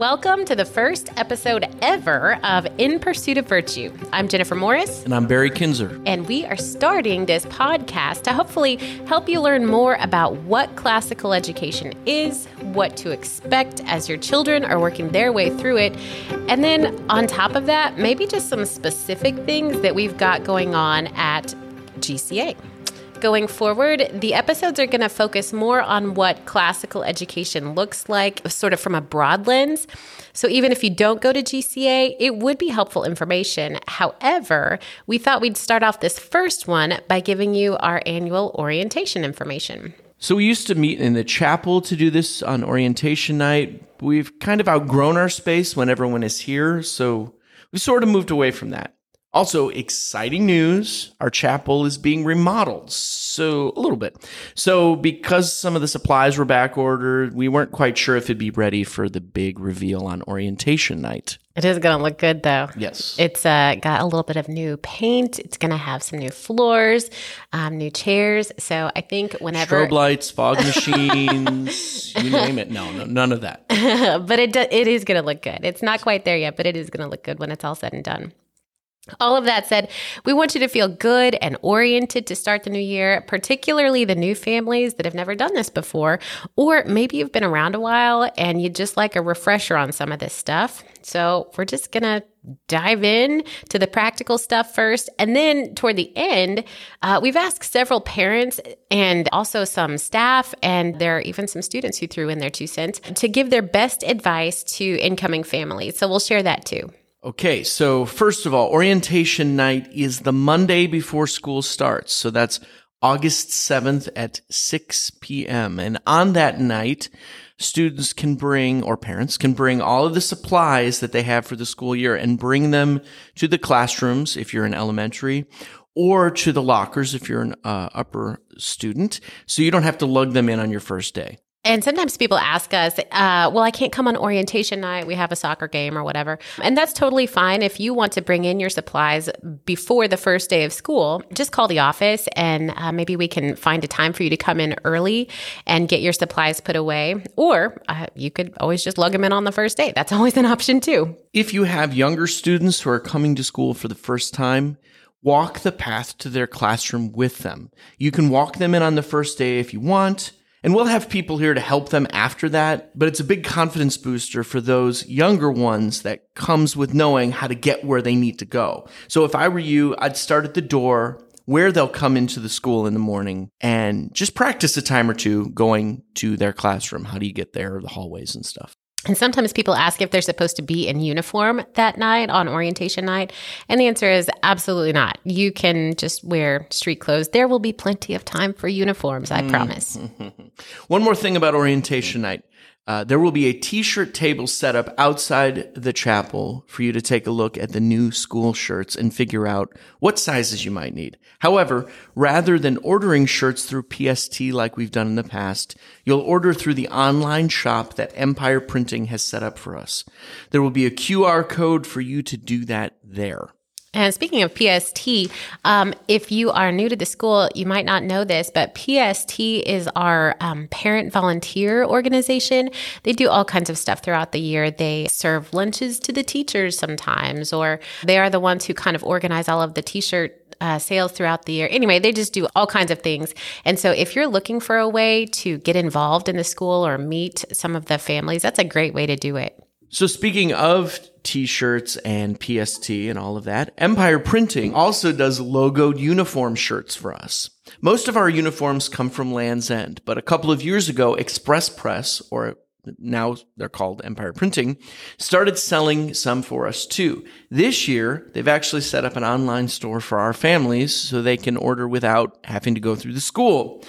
Welcome to the first episode ever of In Pursuit of Virtue. I'm Jennifer Morris. And I'm Barry Kinzer. And we are starting this podcast to hopefully help you learn more about what classical education is, what to expect as your children are working their way through it. And then on top of that, maybe just some specific things that we've got going on at GCA. Going forward, the episodes are going to focus more on what classical education looks like, sort of from a broad lens. So even if you don't go to GCA, it would be helpful information. However, we thought we'd start off this first one by giving you our annual orientation information. So we used to meet in the chapel to do this on orientation night. We've kind of outgrown our space when everyone is here, so we sort of moved away from that. Also, exciting news our chapel is being remodeled. So, a little bit. So, because some of the supplies were back ordered, we weren't quite sure if it'd be ready for the big reveal on orientation night. It is going to look good though. Yes. It's uh, got a little bit of new paint. It's going to have some new floors, um, new chairs. So, I think whenever. Strobe lights, fog machines, you name it. No, no, none of that. but it, do, it is going to look good. It's not quite there yet, but it is going to look good when it's all said and done. All of that said, we want you to feel good and oriented to start the new year, particularly the new families that have never done this before, or maybe you've been around a while and you'd just like a refresher on some of this stuff. So we're just going to dive in to the practical stuff first. And then toward the end, uh, we've asked several parents and also some staff, and there are even some students who threw in their two cents to give their best advice to incoming families. So we'll share that too. Okay, so first of all, orientation night is the Monday before school starts. So that's August 7th at 6 p.m. And on that night, students can bring, or parents can bring all of the supplies that they have for the school year and bring them to the classrooms if you're in elementary or to the lockers if you're an uh, upper student. So you don't have to lug them in on your first day. And sometimes people ask us, uh, well, I can't come on orientation night. We have a soccer game or whatever. And that's totally fine. If you want to bring in your supplies before the first day of school, just call the office and uh, maybe we can find a time for you to come in early and get your supplies put away. Or uh, you could always just lug them in on the first day. That's always an option too. If you have younger students who are coming to school for the first time, walk the path to their classroom with them. You can walk them in on the first day if you want. And we'll have people here to help them after that, but it's a big confidence booster for those younger ones that comes with knowing how to get where they need to go. So if I were you, I'd start at the door where they'll come into the school in the morning and just practice a time or two going to their classroom. How do you get there, the hallways and stuff? And sometimes people ask if they're supposed to be in uniform that night on orientation night. And the answer is absolutely not. You can just wear street clothes. There will be plenty of time for uniforms, I mm. promise. One more thing about orientation night. Uh, there will be a t-shirt table set up outside the chapel for you to take a look at the new school shirts and figure out what sizes you might need. However, rather than ordering shirts through PST like we've done in the past, you'll order through the online shop that Empire Printing has set up for us. There will be a QR code for you to do that there. And speaking of PST, um, if you are new to the school, you might not know this, but PST is our um, parent volunteer organization. They do all kinds of stuff throughout the year. They serve lunches to the teachers sometimes, or they are the ones who kind of organize all of the t shirt uh, sales throughout the year. Anyway, they just do all kinds of things. And so if you're looking for a way to get involved in the school or meet some of the families, that's a great way to do it. So speaking of t-shirts and PST and all of that, Empire Printing also does logoed uniform shirts for us. Most of our uniforms come from Lands' End, but a couple of years ago, Express Press, or now they're called Empire Printing, started selling some for us too. This year, they've actually set up an online store for our families so they can order without having to go through the school.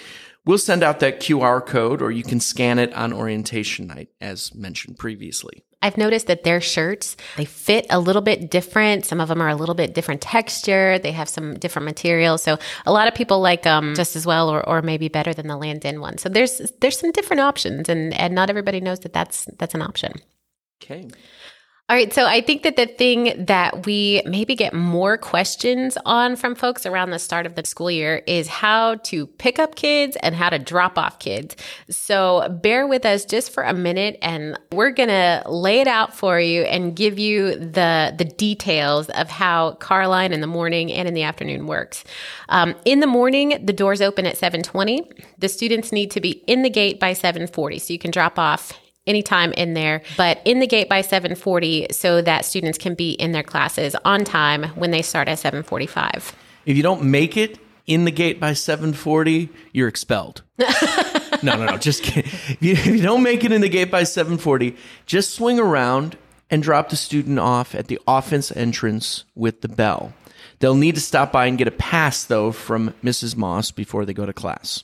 We'll send out that QR code or you can scan it on orientation night, as mentioned previously. I've noticed that their shirts, they fit a little bit different. Some of them are a little bit different texture. They have some different materials. So a lot of people like them just as well or, or maybe better than the Lands' End one. So there's there's some different options and, and not everybody knows that that's that's an option. Okay. All right. So I think that the thing that we maybe get more questions on from folks around the start of the school year is how to pick up kids and how to drop off kids. So bear with us just for a minute and we're going to lay it out for you and give you the, the details of how Carline in the morning and in the afternoon works. Um, in the morning, the doors open at 720. The students need to be in the gate by 740. So you can drop off anytime in there, but in the gate by 740 so that students can be in their classes on time when they start at 745. If you don't make it in the gate by 740, you're expelled. no, no, no, just kidding. If you, if you don't make it in the gate by 740, just swing around and drop the student off at the offense entrance with the bell. They'll need to stop by and get a pass, though, from Mrs. Moss before they go to class.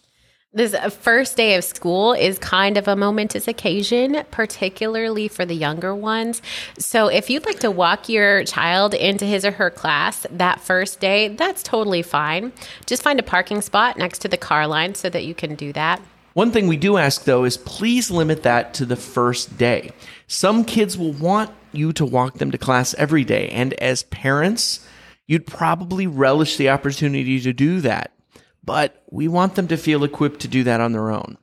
This uh, first day of school is kind of a momentous occasion, particularly for the younger ones. So, if you'd like to walk your child into his or her class that first day, that's totally fine. Just find a parking spot next to the car line so that you can do that. One thing we do ask though is please limit that to the first day. Some kids will want you to walk them to class every day, and as parents, you'd probably relish the opportunity to do that but we want them to feel equipped to do that on their own.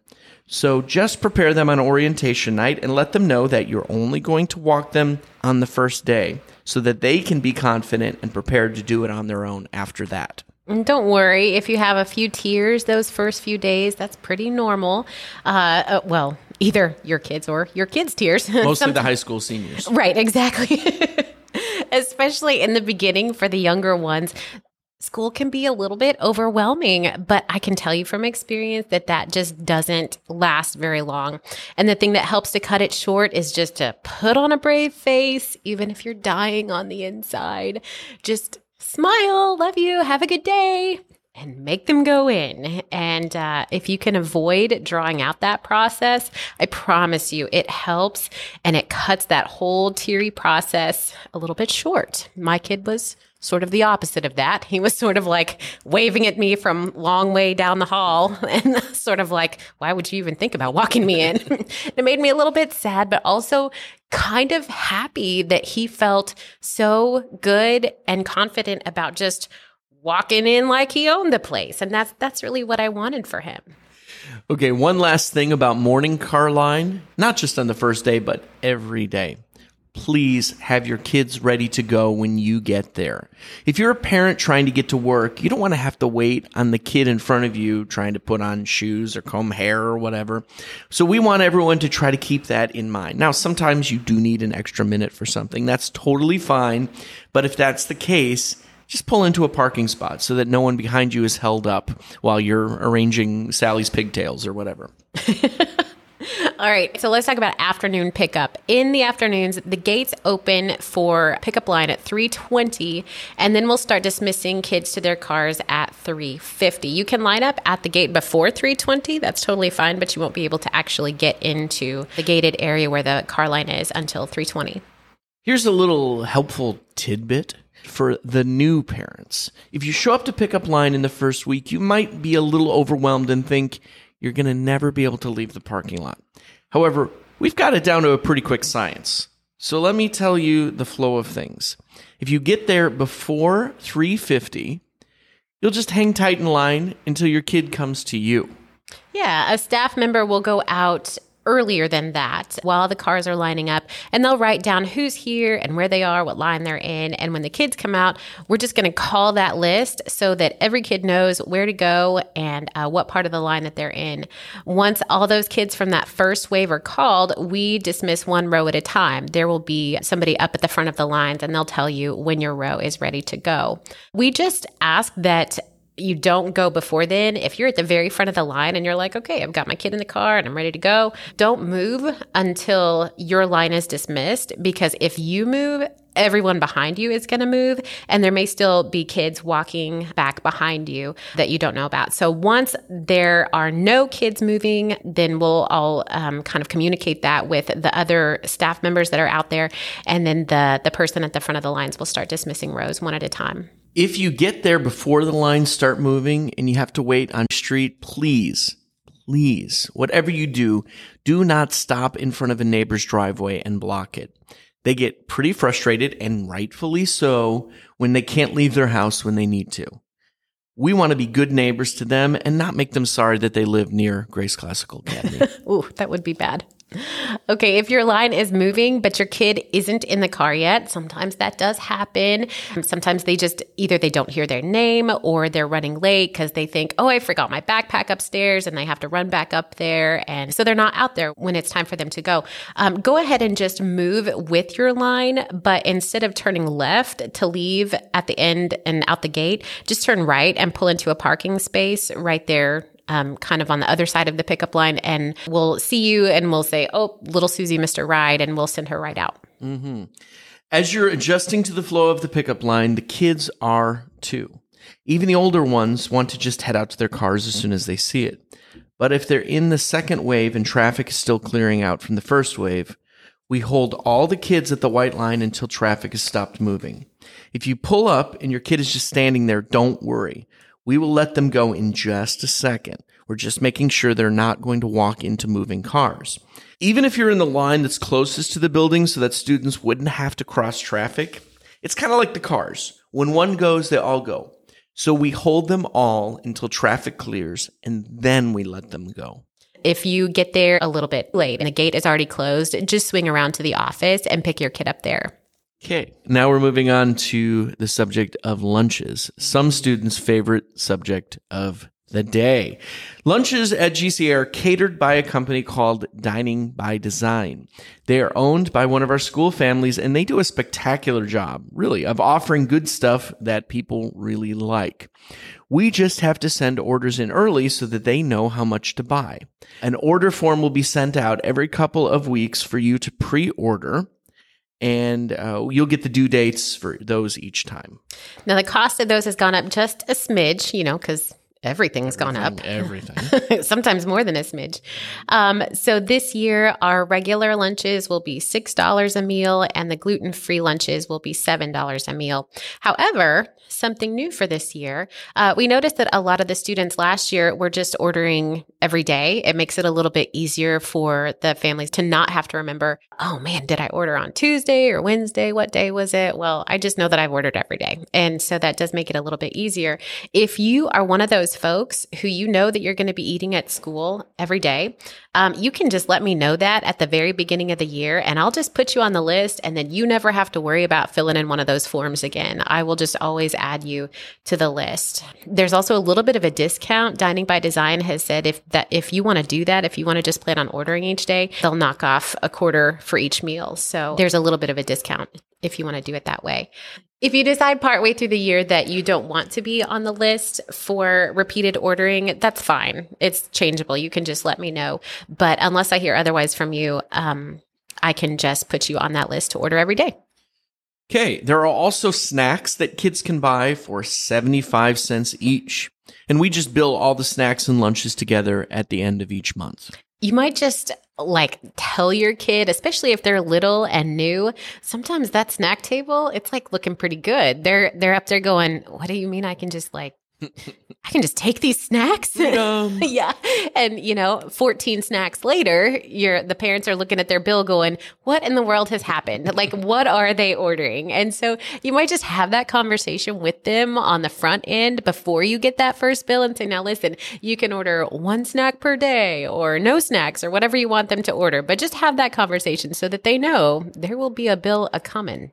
So just prepare them on orientation night and let them know that you're only going to walk them on the first day so that they can be confident and prepared to do it on their own after that. And don't worry if you have a few tears those first few days, that's pretty normal. Uh, uh, well, either your kids or your kids' tears. Mostly the high school seniors. Right, exactly. Especially in the beginning for the younger ones school can be a little bit overwhelming, but I can tell you from experience that that just doesn't last very long. And the thing that helps to cut it short is just to put on a brave face, even if you're dying on the inside. Just smile, love you, have a good day. And make them go in. And uh, if you can avoid drawing out that process, I promise you it helps and it cuts that whole teary process a little bit short. My kid was sort of the opposite of that. He was sort of like waving at me from long way down the hall and sort of like, why would you even think about walking me in? it made me a little bit sad, but also kind of happy that he felt so good and confident about just walking in like he owned the place. And that's that's really what I wanted for him. Okay, one last thing about morning car line, not just on the first day, but every day please have your kids ready to go when you get there. If you're a parent trying to get to work, you don't want to have to wait on the kid in front of you trying to put on shoes or comb hair or whatever. So we want everyone to try to keep that in mind. Now, sometimes you do need an extra minute for something. That's totally fine. But if that's the case, just pull into a parking spot so that no one behind you is held up while you're arranging Sally's pigtails or whatever. All right, so let's talk about afternoon pickup. In the afternoons, the gates open for pickup line at 3:20, and then we'll start dismissing kids to their cars at 3:50. You can line up at the gate before 3:20. That's totally fine, but you won't be able to actually get into the gated area where the car line is until 3:20. Here's a little helpful tidbit for the new parents. If you show up to pickup line in the first week, you might be a little overwhelmed and think you're going to never be able to leave the parking lot. However, we've got it down to a pretty quick science. So let me tell you the flow of things. If you get there before 350, you'll just hang tight in line until your kid comes to you. Yeah, a staff member will go out earlier than that while the cars are lining up and they'll write down who's here and where they are, what line they're in. And when the kids come out, we're just going to call that list so that every kid knows where to go and uh, what part of the line that they're in. Once all those kids from that first wave are called, we dismiss one row at a time. There will be somebody up at the front of the lines and they'll tell you when your row is ready to go. We just ask that you don't go before then. If you're at the very front of the line and you're like, okay, I've got my kid in the car and I'm ready to go, don't move until your line is dismissed. Because if you move, everyone behind you is going to move and there may still be kids walking back behind you that you don't know about. So once there are no kids moving, then we'll all um, kind of communicate that with the other staff members that are out there. And then the, the person at the front of the lines will start dismissing rows one at a time. If you get there before the lines start moving and you have to wait on street, please, please, whatever you do, do not stop in front of a neighbor's driveway and block it. They get pretty frustrated and rightfully so when they can't leave their house when they need to. We want to be good neighbors to them and not make them sorry that they live near Grace Classical Academy. Ooh, that would be bad. Okay, if your line is moving, but your kid isn't in the car yet, sometimes that does happen. Sometimes they just either they don't hear their name or they're running late because they think, oh, I forgot my backpack upstairs and they have to run back up there. And so they're not out there when it's time for them to go. Um, go ahead and just move with your line, but instead of turning left to leave at the end and out the gate, just turn right and pull into a parking space right there um, kind of on the other side of the pickup line, and we'll see you and we'll say, "Oh, little Susie missed a ride," and we'll send her right out. Mm-hmm. As you're adjusting to the flow of the pickup line, the kids are too. Even the older ones want to just head out to their cars as soon as they see it. But if they're in the second wave and traffic is still clearing out from the first wave, we hold all the kids at the white line until traffic has stopped moving. If you pull up and your kid is just standing there, don't worry. We will let them go in just a second. We're just making sure they're not going to walk into moving cars. Even if you're in the line that's closest to the building so that students wouldn't have to cross traffic, it's kind of like the cars. When one goes, they all go. So we hold them all until traffic clears and then we let them go. If you get there a little bit late and the gate is already closed, just swing around to the office and pick your kid up there. Okay, now we're moving on to the subject of lunches. Some students' favorite subject of the day. Lunches at GCA are catered by a company called Dining by Design. They are owned by one of our school families and they do a spectacular job, really, of offering good stuff that people really like. We just have to send orders in early so that they know how much to buy. An order form will be sent out every couple of weeks for you to pre-order and uh, you'll get the due dates for those each time. Now, the cost of those has gone up just a smidge, you know, because everything's everything, gone up. Everything. Sometimes more than a smidge. Um, so this year, our regular lunches will be $6 a meal and the gluten free lunches will be $7 a meal. However, something new for this year, uh, we noticed that a lot of the students last year were just ordering every day. It makes it a little bit easier for the families to not have to remember, oh man, did I order on Tuesday or Wednesday? What day was it? Well, I just know that I've ordered every day. And so that does make it a little bit easier. If you are one of those folks who you know that you're going to be eating at school every day, um, you can just let me know that at the very beginning of the year, and I'll just put you on the list, and then you never have to worry about filling in one of those forms again. I will just always add you to the list. There's also a little bit of a discount. Dining by Design has said if that if you want to do that, if you want to just plan on ordering each day, they'll knock off a quarter for each meal. So there's a little bit of a discount if you want to do it that way. If you decide partway through the year that you don't want to be on the list for repeated ordering, that's fine. It's changeable. You can just let me know. But unless I hear otherwise from you, um, I can just put you on that list to order every day. Okay, there are also snacks that kids can buy for 75 cents each. And we just bill all the snacks and lunches together at the end of each month. You might just like tell your kid, especially if they're little and new, sometimes that snack table, it's like looking pretty good. They're they're up there going, "What do you mean I can just like I can just take these snacks. yeah. And you know, 14 snacks later, you're the parents are looking at their bill going, what in the world has happened? Like what are they ordering? And so you might just have that conversation with them on the front end before you get that first bill and say, now listen, you can order one snack per day or no snacks or whatever you want them to order, but just have that conversation so that they know there will be a bill a coming.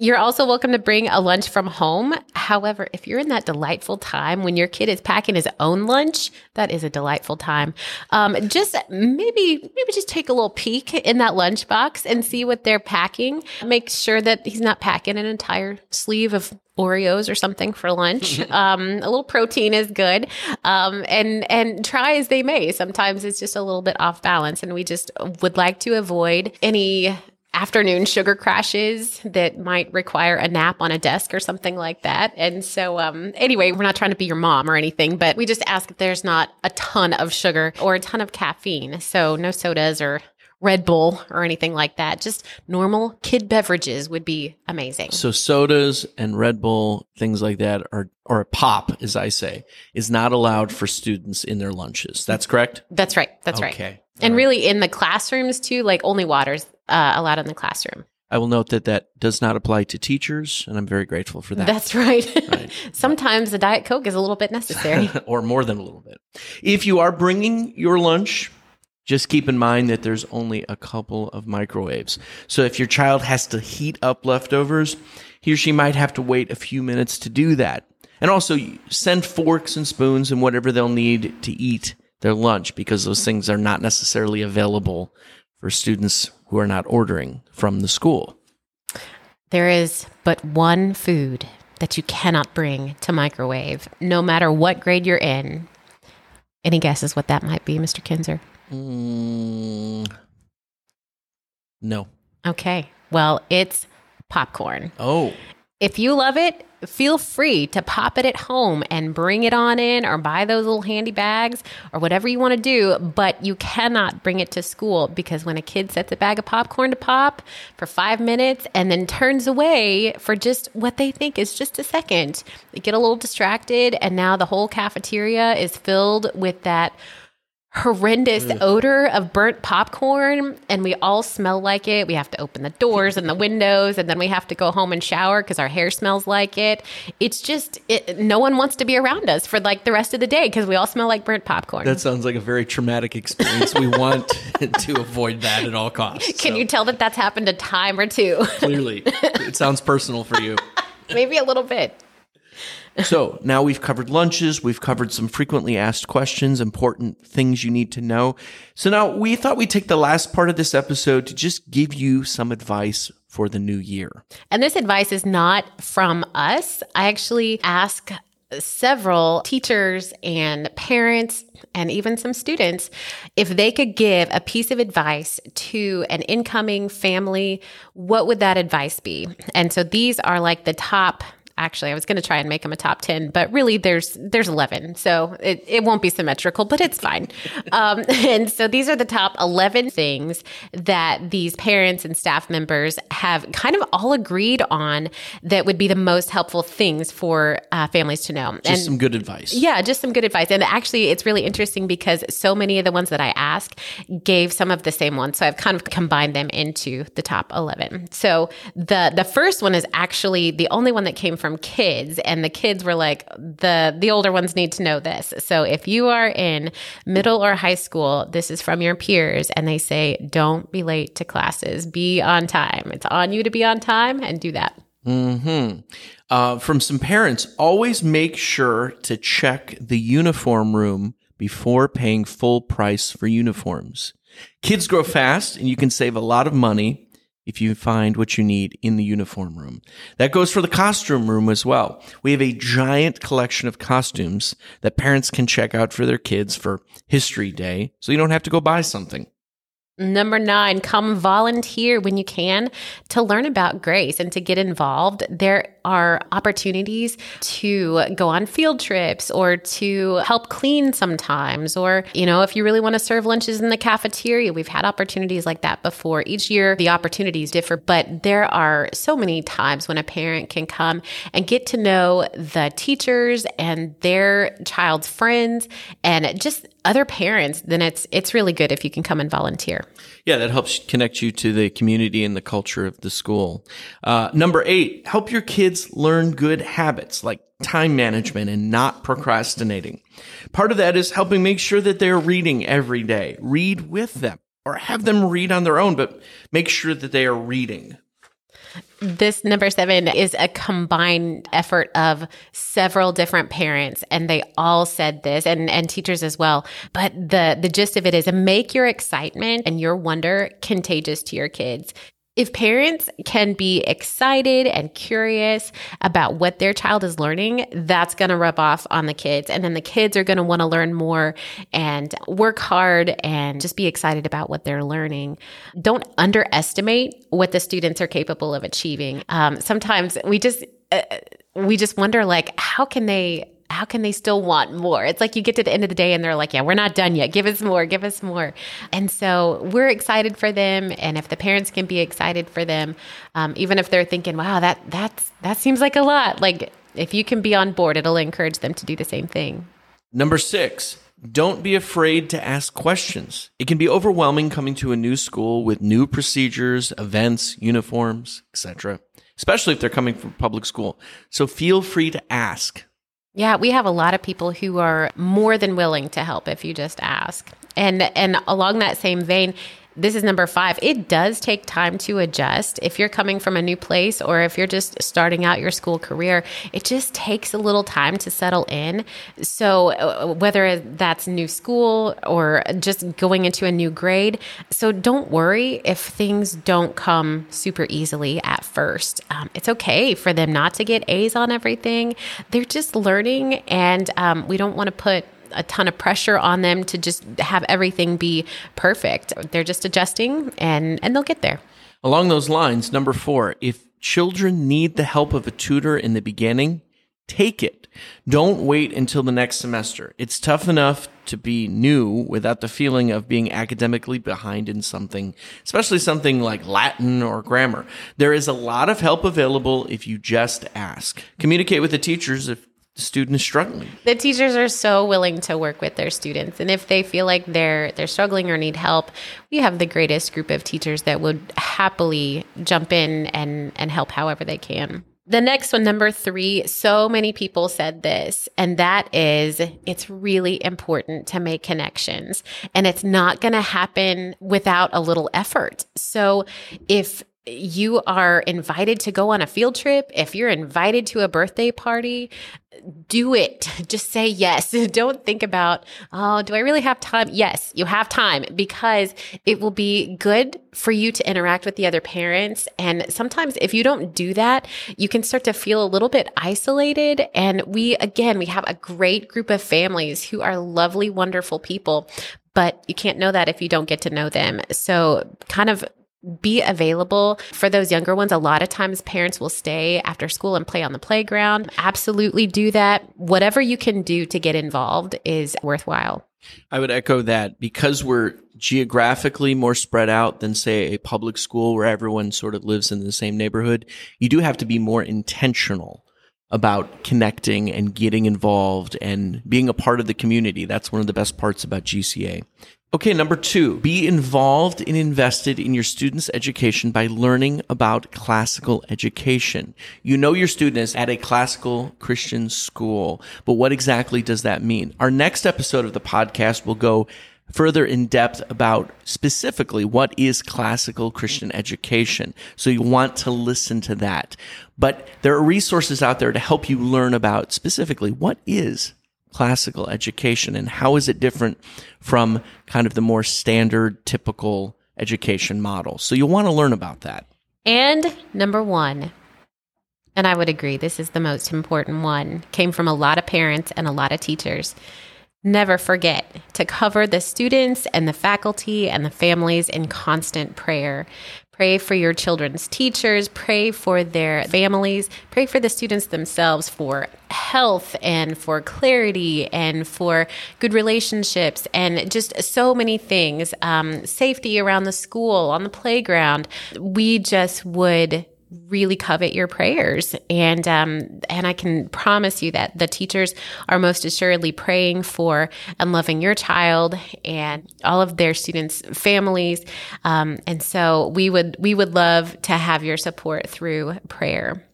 You're also welcome to bring a lunch from home. However, if you're in that delightful time when your kid is packing his own lunch, that is a delightful time. Um, just maybe, maybe just take a little peek in that lunchbox and see what they're packing. Make sure that he's not packing an entire sleeve of Oreos or something for lunch. Um, a little protein is good. Um, and, and try as they may. Sometimes it's just a little bit off balance and we just would like to avoid any afternoon sugar crashes that might require a nap on a desk or something like that. And so, um, anyway, we're not trying to be your mom or anything, but we just ask if there's not a ton of sugar or a ton of caffeine. So, no sodas or Red Bull or anything like that. Just normal kid beverages would be amazing. So sodas and Red Bull, things like that are or a pop, as I say, is not allowed for students in their lunches. That's correct? That's right. That's okay. right. Okay. And right. really in the classrooms too, like only water's uh, allowed in the classroom. I will note that that does not apply to teachers, and I'm very grateful for that. That's right. right. Sometimes a Diet Coke is a little bit necessary. or more than a little bit. If you are bringing your lunch, just keep in mind that there's only a couple of microwaves. So if your child has to heat up leftovers, he or she might have to wait a few minutes to do that. And also send forks and spoons and whatever they'll need to eat their lunch because those things are not necessarily available for students who are not ordering from the school. There is but one food that you cannot bring to microwave, no matter what grade you're in. Any guesses what that might be, Mr. Kinzer? Mm, no. Okay. Well, it's popcorn. Oh. If you love it, feel free to pop it at home and bring it on in or buy those little handy bags or whatever you want to do. But you cannot bring it to school because when a kid sets a bag of popcorn to pop for five minutes and then turns away for just what they think is just a second, they get a little distracted. And now the whole cafeteria is filled with that horrendous Ugh. odor of burnt popcorn and we all smell like it. We have to open the doors and the windows and then we have to go home and shower because our hair smells like it. It's just it, no one wants to be around us for like the rest of the day because we all smell like burnt popcorn. That sounds like a very traumatic experience. we want to avoid that at all costs. Can so. you tell that that's happened a time or two? Clearly. It sounds personal for you. Maybe a little bit so now we've covered lunches, we've covered some frequently asked questions, important things you need to know. So now we thought we'd take the last part of this episode to just give you some advice for the new year. And this advice is not from us. I actually ask several teachers and parents and even some students if they could give a piece of advice to an incoming family what would that advice be and so these are like the top actually i was going to try and make them a top 10 but really there's there's 11 so it, it won't be symmetrical but it's fine. Um, and so these are the top 11 things that these parents and staff members have kind of all agreed on that would be the most helpful things for uh, families to know. Just and, some good advice. Yeah just some good advice. And actually it's really interesting because so many of the ones that i ask gave some of the same ones. So i've kind of combined them into the top 11 so the the first one is actually the only one that came from from kids and the kids were like the the older ones need to know this. So if you are in middle or high school, this is from your peers and they say don't be late to classes. Be on time. It's on you to be on time and do that. Mm-hmm. Uh, from some parents, always make sure to check the uniform room before paying full price for uniforms. Kids grow fast and you can save a lot of money if you find what you need in the uniform room. That goes for the costume room as well. We have a giant collection of costumes that parents can check out for their kids for History Day, so you don't have to go buy something. Number nine, come volunteer when you can to learn about grace and to get involved. There are opportunities to go on field trips or to help clean sometimes. Or, you know, if you really want to serve lunches in the cafeteria, we've had opportunities like that before. Each year, the opportunities differ, but there are so many times when a parent can come and get to know the teachers and their child's friends and just other parents, then it's it's really good if you can come and volunteer. Yeah, that helps connect you to the community and the culture of the school. Uh, number eight, help your kids learn good habits like time management and not procrastinating. Part of that is helping make sure that they're reading every day. Read with them or have them read on their own, but make sure that they are reading this number seven is a combined effort of several different parents and they all said this and, and teachers as well but the the gist of it is make your excitement and your wonder contagious to your kids if parents can be excited and curious about what their child is learning, that's going to rub off on the kids. And then the kids are going to want to learn more and work hard and just be excited about what they're learning. Don't underestimate what the students are capable of achieving. Um, sometimes we just, uh, we just wonder like, how can they how can they still want more? It's like you get to the end of the day and they're like, yeah, we're not done yet. Give us more, give us more. And so we're excited for them. And if the parents can be excited for them, um, even if they're thinking, wow, that, that's, that seems like a lot. Like if you can be on board, it'll encourage them to do the same thing. Number six, Don't be afraid to ask questions. It can be overwhelming coming to a new school with new procedures, events, uniforms, etc., especially if they're coming from public school. So feel free to ask. Yeah, we have a lot of people who are more than willing to help if you just ask. And and along that same vein, this is number five. It does take time to adjust. If you're coming from a new place or if you're just starting out your school career, it just takes a little time to settle in. So, uh, whether that's new school or just going into a new grade, so don't worry if things don't come super easily at first. Um, it's okay for them not to get A's on everything. They're just learning, and um, we don't want to put a ton of pressure on them to just have everything be perfect. They're just adjusting and and they'll get there. Along those lines, number 4, if children need the help of a tutor in the beginning, take it. Don't wait until the next semester. It's tough enough to be new without the feeling of being academically behind in something, especially something like Latin or grammar. There is a lot of help available if you just ask. Communicate with the teachers if the student struggling. The teachers are so willing to work with their students and if they feel like they're they're struggling or need help, we have the greatest group of teachers that would happily jump in and and help however they can. The next one, number three, so many people said this, and that is it's really important to make connections. And it's not going to happen without a little effort. So if you are invited to go on a field trip, if you're invited to a birthday party, do it. Just say yes. Don't think about, oh, do I really have time? Yes, you have time because it will be good for you to interact with the other parents. And sometimes if you don't do that, you can start to feel a little bit isolated. And we, again, we have a great group of families who are lovely, wonderful people but you can't know that if you don't get to know them. So, kind of be available for those younger ones. A lot of times parents will stay after school and play on the playground. Absolutely do that. Whatever you can do to get involved is worthwhile. I would echo that because we're geographically more spread out than say a public school where everyone sort of lives in the same neighborhood. You do have to be more intentional about connecting and getting involved and being a part of the community. That's one of the best parts about GCA. Okay, number two, be involved and invested in your student's education by learning about classical education. You know your student is at a classical Christian school, but what exactly does that mean? Our next episode of the podcast will go further in depth about specifically what is classical Christian education. So you want to listen to that. But there are resources out there to help you learn about specifically what is classical education and how is it different from kind of the more standard typical education model. So you'll want to learn about that. And number 1, and I would agree this is the most important one, came from a lot of parents and a lot of teachers. Never forget to cover the students and the faculty and the families in constant prayer. Pray for your children's teachers, pray for their families, pray for the students themselves for health and for clarity and for good relationships and just so many things. Um, safety around the school, on the playground. We just would really covet your prayers. And um, and I can promise you that the teachers are most assuredly praying for and loving your child and all of their students families. Um, and so we would we would love to have your support through prayer.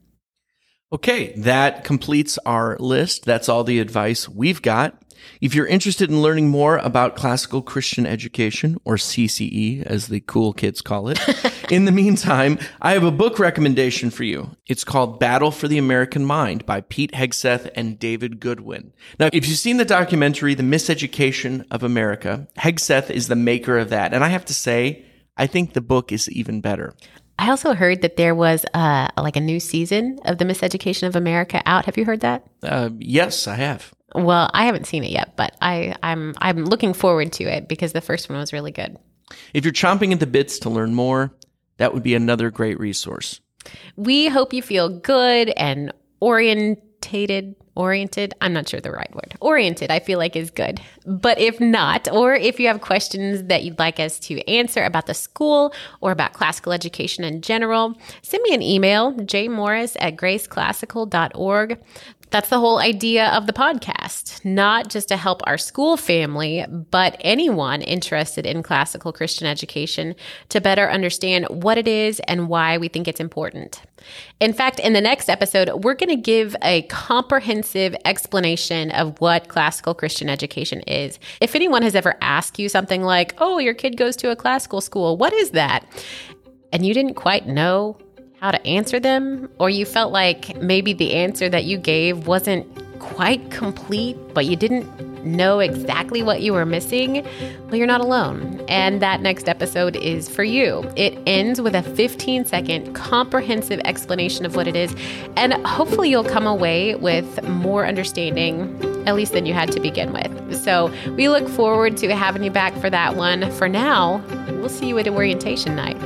Okay that completes our list. That's all the advice we've got if you're interested in learning more about classical Christian education, or CCE as the cool kids call it, in the meantime, I have a book recommendation for you. It's called Battle for the American Mind by Pete Hegseth and David Goodwin. Now, if you've seen the documentary, The Miseducation of America, Hegseth is the maker of that. And I have to say, I think the book is even better. I also heard that there was uh, like a new season of The Miseducation of America out. Have you heard that? Uh, yes, I have. Well, I haven't seen it yet, but I, I'm I'm looking forward to it because the first one was really good. If you're chomping at the bits to learn more, that would be another great resource. We hope you feel good and orientated oriented i'm not sure the right word oriented i feel like is good but if not or if you have questions that you'd like us to answer about the school or about classical education in general send me an email jmorris at graceclassical.org That's the whole idea of the podcast, not just to help our school family, but anyone interested in classical Christian education to better understand what it is and why we think it's important. In fact, in the next episode, we're going to give a comprehensive explanation of what classical Christian education is. If anyone has ever asked you something like, oh, your kid goes to a classical school, what is that? And you didn't quite know how to answer them, or you felt like maybe the answer that you gave wasn't quite complete, but you didn't know exactly what you were missing, well, you're not alone. And that next episode is for you. It ends with a 15 second comprehensive explanation of what it is. And hopefully, you'll come away with more understanding, at least than you had to begin with. So, we look forward to having you back for that one. For now, we'll see you at orientation night.